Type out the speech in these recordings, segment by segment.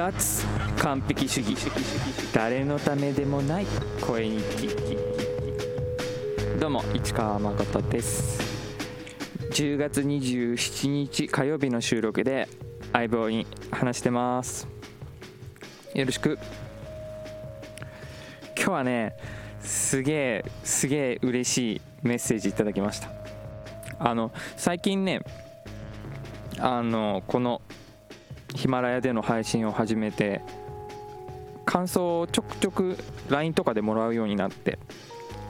脱完璧主義。誰のためでもない。声日記どうも市川誠です。10月27日火曜日の収録で相棒に話してます。よろしく。今日はねすげえすげえ嬉しいメッセージいただきました。あの最近ねあのこのヒマラヤでの配信を始めて感想をちょくちょく LINE とかでもらうようになって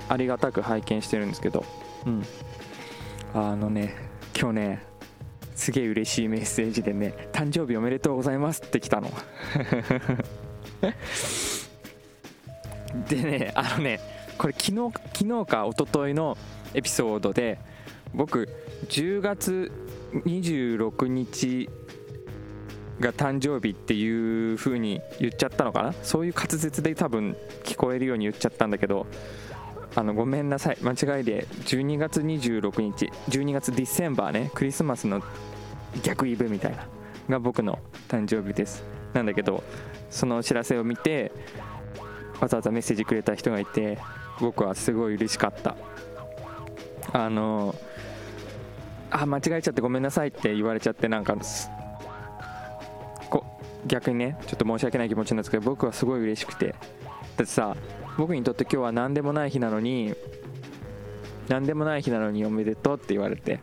ありがたく拝見してるんですけど。うん。あのね今日ねすげえ嬉しいメッセージでね「誕生日おめでとうございます」って来たの。でねあのねこれ昨日昨日か一昨日のエピソードで僕10月26日が誕生日っていう風に言っちゃったのかな？そういう滑舌で多分聞こえるように言っちゃったんだけどあのごめんなさい。間違いで12月26日12月ディセンバーねクリスマスの逆イブみたいなが僕の誕生日です。なんだけどそのお知らせを見てわざわざメッセージくれた人がいて僕はすごい嬉しかった。あのあ間違えちゃってごめんなさいって言われちゃってなんか逆にねちょっと申し訳ない気持ちなんですけど僕はすごい嬉しくて。だってさ僕にとって今日は何でもない日なのに何でもない日なのにおめでとうって言われて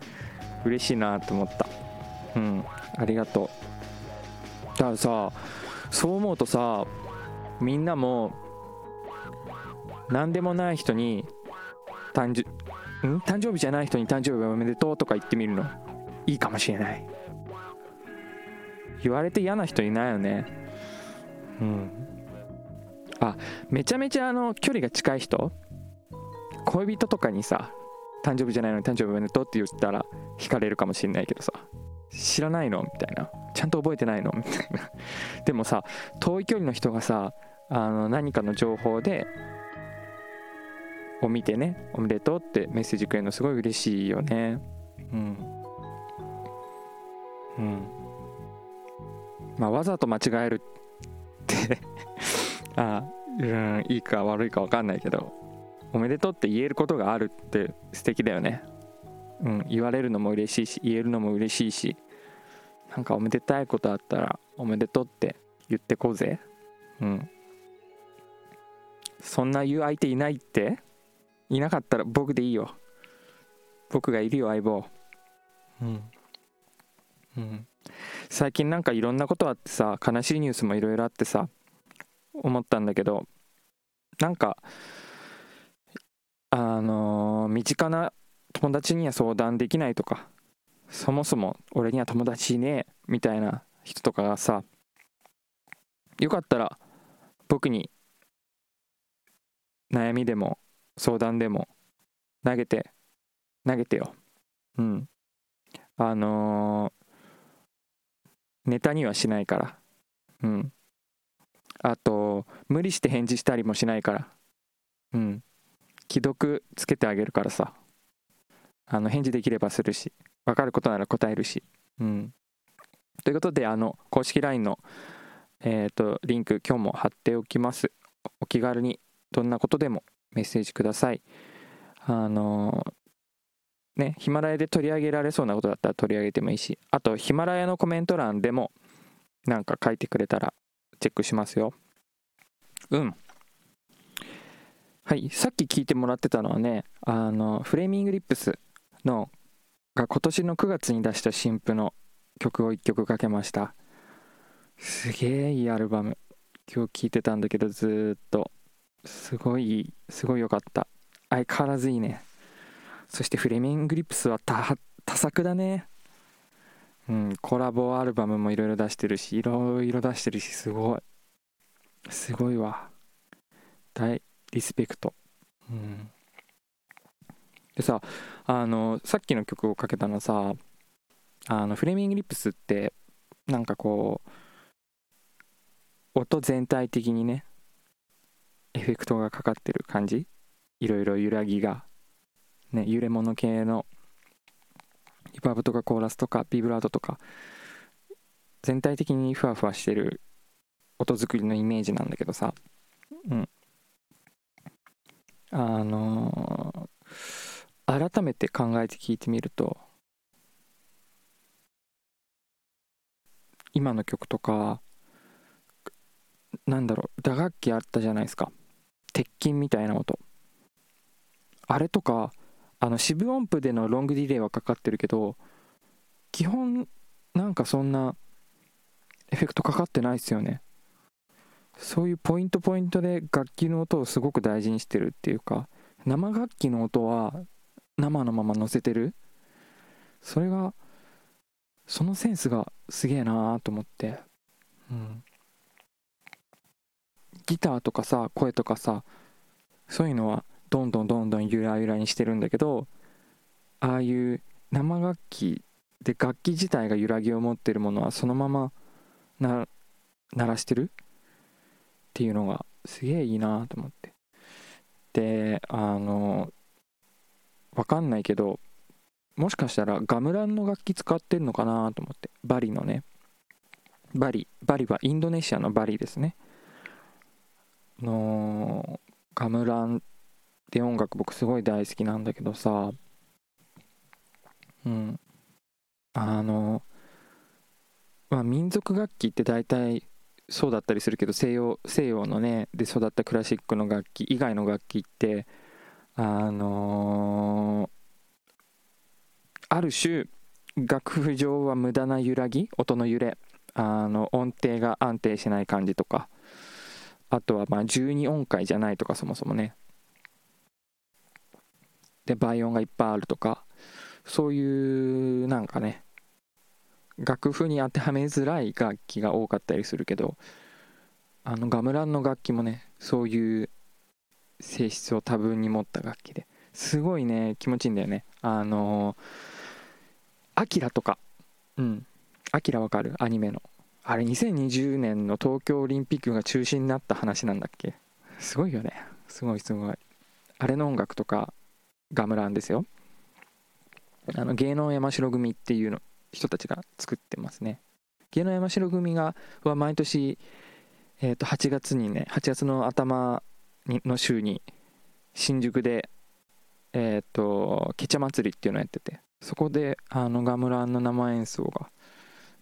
嬉しいなと思った。うんありがとう。だからさそう思うとさみんなも何でもない人に誕生ん？誕生日じゃない人に誕生日おめでとうとか言ってみるのいいかもしれない。言われて嫌な人いないよね。うん。あめちゃめちゃあの距離が近い人？恋人とかにさ誕生日じゃないのに誕生日おめでとうって言ったら惹かれるかもしれないけどさ知らないの？みたいなちゃんと覚えてないの？みたいな。でもさ遠い距離の人がさあの何かの情報でを見てねおめでとうってメッセージくれるのすごい嬉しいよね。うん。うんまあわざと間違えるって あうんいいか悪いか分かんないけどおめでとうって言えることがあるって素敵だよね。うん言われるのも嬉しいし言えるのも嬉しいしなんかおめでたいことあったらおめでとうって言ってこうぜ。うん。そんな言う相手いないっていなかったら僕でいいよ。僕がいるよ相棒。うん。最近なんかいろんなことあってさ悲しいニュースもいろいろあってさ思ったんだけどなんかあのー身近な友達には相談できないとかそもそも俺には友達いねえみたいな人とかがさよかったら僕に悩みでも相談でも投げて投げてよ。うん。あのーネタにはしないから。うん。あと無理して返事したりもしないから。うん。既読つけてあげるからさ。あの返事できればするし。分かることなら答えるし。うん。ということであの公式 LINE のえっ、とリンク今日も貼っておきます。お気軽にどんなことでもメッセージください。あのねヒマラヤで取り上げられそうなことだったら取り上げてもいいしあとヒマラヤのコメント欄でもなんか書いてくれたらチェックしますよ。うん。はいさっき聞いてもらってたのはねあのフレーミングリップスのが今年の9月に出した新譜の曲を1曲かけました。すげえいいアルバム。今日聴いてたんだけどずっと。すごいすごい良かった。相変わらずいいね。そしてフレミングリップスは多多作だね。うんコラボアルバムもいろいろ出してるしいろいろ出してるしすごい。すごいわ。大リスペクト。うん。でさあのさっきの曲をかけたのさあのフレミングリップスってなんかこう音全体的にねエフェクトがかかってる感じ？いろいろ揺らぎが。ね揺れ物系のリバーブとかコーラスとかビブラートとか全体的にふわふわしてる音作りのイメージなんだけどさ。うん。あのー、改めて考えて聞いてみると今の曲とかなんだろう打楽器あったじゃないですか。鉄筋みたいな音。あれとかあの四分音符でのロングディレイはかかってるけど基本なんかそんなエフェクトかかってないっすよね。そういうポイントポイントで楽器の音をすごく大事にしてるっていうか生楽器の音は生のまま乗せてる。それがそのセンスがすげえなーと思って。うん。ギターとかさ声とかさそういうのはどんどんどんどんゆらゆらにしてるんだけどああいう生楽器で楽器自体が揺らぎを持ってるものはそのままな鳴らしてる？っていうのがすげえいいなと思って。であのわかんないけどもしかしたらガムランの楽器使ってんのかなと思って。バリのね。バリバリはインドネシアのバリですね。のガムランて音楽僕すごい大好きなんだけどさ。うん。あのまあ民族楽器って大体そうだったりするけど西洋西洋のねで育ったクラシックの楽器以外の楽器ってあのー、ある種楽譜上は無駄な揺らぎ音の揺れあの音程が安定しない感じとかあとはまあ12音階じゃないとかそもそもね。で倍音がいっぱいあるとかそういうなんかね楽譜に当てはめづらい楽器が多かったりするけどあのガムランの楽器もねそういう性質を多分に持った楽器ですごいね気持ちいいんだよね。あのアキラとかうんアキラわかる？アニメの。あれ2020年の東京オリンピックが中止になった話なんだっけ？すごいよね。すごいすごい。あれの音楽とかガムランですよ。あの芸能山城組っていうの人たちが作ってますね。芸能山城組がは毎年、えー、と8月にね8月の頭にの週に新宿でえっ、ー、とケチャ祭りっていうのをやっててそこであのガムランの生演奏が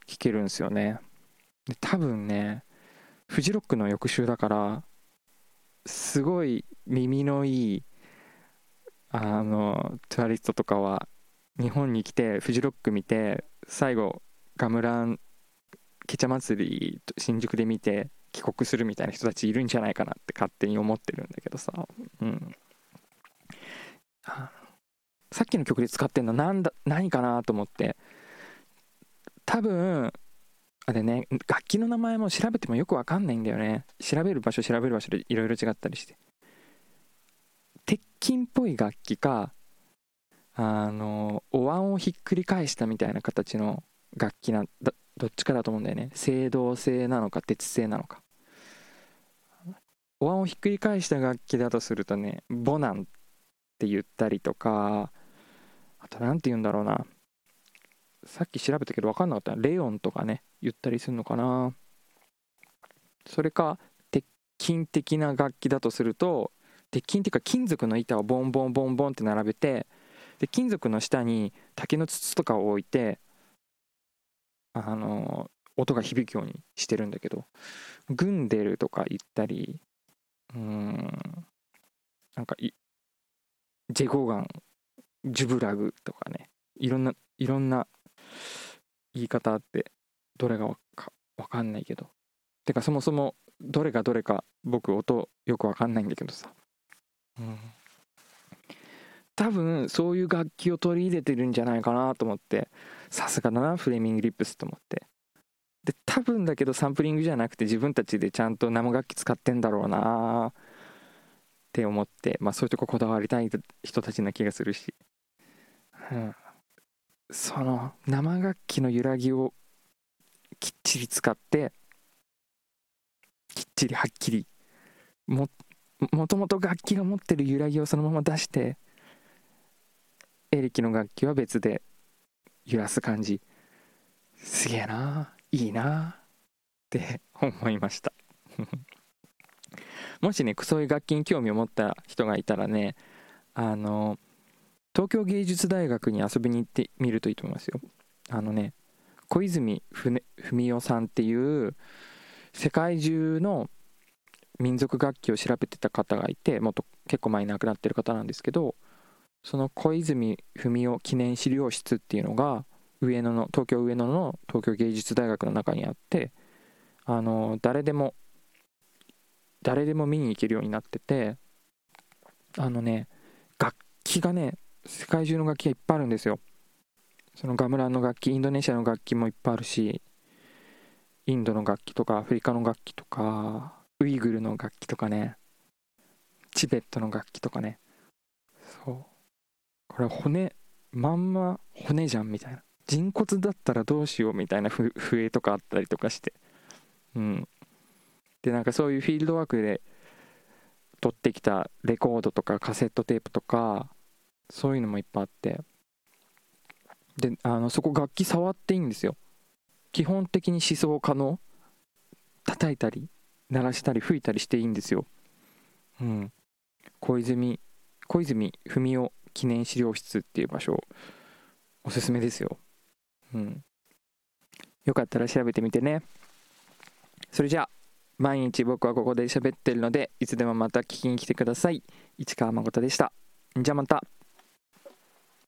聴けるんですよね。で多分ねフジロックの翌週だからすごい耳のいいあのツアリストとかは日本に来てフジロック見て最後ガムランケチャ祭り新宿で見て帰国するみたいな人たちいるんじゃないかなって勝手に思ってるんだけどさ。うん。さっきの曲で使ってんのなんだ何かなと思って。多分あれね楽器の名前も調べてもよくわかんないんだよね。調べる場所調べる場所でいろいろ違ったりして。鉄筋っぽい楽器かあのお椀をひっくり返したみたいな形の楽器なだどっちかだと思うんだよね。青銅製なのか鉄製なのか。お椀をひっくり返した楽器だとするとねボナンって言ったりとかあと何て言うんだろうな。さっき調べたけど分かんなかった。レオンとかね言ったりするのかな。それか鉄筋的な楽器だとすると鉄筋っていうか金属の板をボンボンボンボンって並べてで金属の下に竹の筒とかを置いてあの音が響くようにしてるんだけどグンデルとか言ったりうんなんかジェゴガンジュブラグとかねいろんないろんな言い方あってどれがか分かんないけど。てかそもそもどれがどれか僕音よく分かんないんだけどさ、多分そういう楽器を取り入れてるんじゃないかなと思って。さすがだなフレーミングリップスと思って。で多分だけどサンプリングじゃなくて自分たちでちゃんと生楽器使ってんだろうなって思って。まあそういうとここだわりたい人たちな気がするし、うん、その生楽器の揺らぎをきっちり使ってきっちりはっきりももともと楽器が持ってる揺らぎをそのまま出してエレキの楽器は別で揺らす感じ。すげえないいなって思いました。もしねそういう楽器に興味を持った人がいたらねあの東京芸術大学に遊びに行ってみるといいと思いますよ。あのね小泉文代さんっていう世界中の民族楽器を調べてた方がいてもっと結構前に亡くなってる方なんですけどその小泉文雄記念資料室っていうのが上野の東京上野の東京芸術大学の中にあってあの誰でも誰でも見に行けるようになっててあのね楽器がね世界中の楽器がいっぱいあるんですよ。そのガムランの楽器インドネシアの楽器もいっぱいあるしインドの楽器とかアフリカの楽器とかウイグルの楽器とかね。チベットの楽器とかね。そう。これ骨まんま骨じゃんみたいな。人骨だったらどうしようみたいな笛とかあったりとかして。うん。でなんかそういうフィールドワークで撮ってきたレコードとかカセットテープとかそういうのもいっぱいあって。であのそこ楽器触っていいんですよ。基本的に思想可能。叩いたり。鳴らしたり吹いたりしていいんですよ。うん。小泉小泉文雄記念資料室っていう場所おすすめですよ。うん。よかったら調べてみてね。それじゃあ毎日僕はここで喋ってるのでいつでもまた聞きに来てください。市川誠でした。じゃあまた。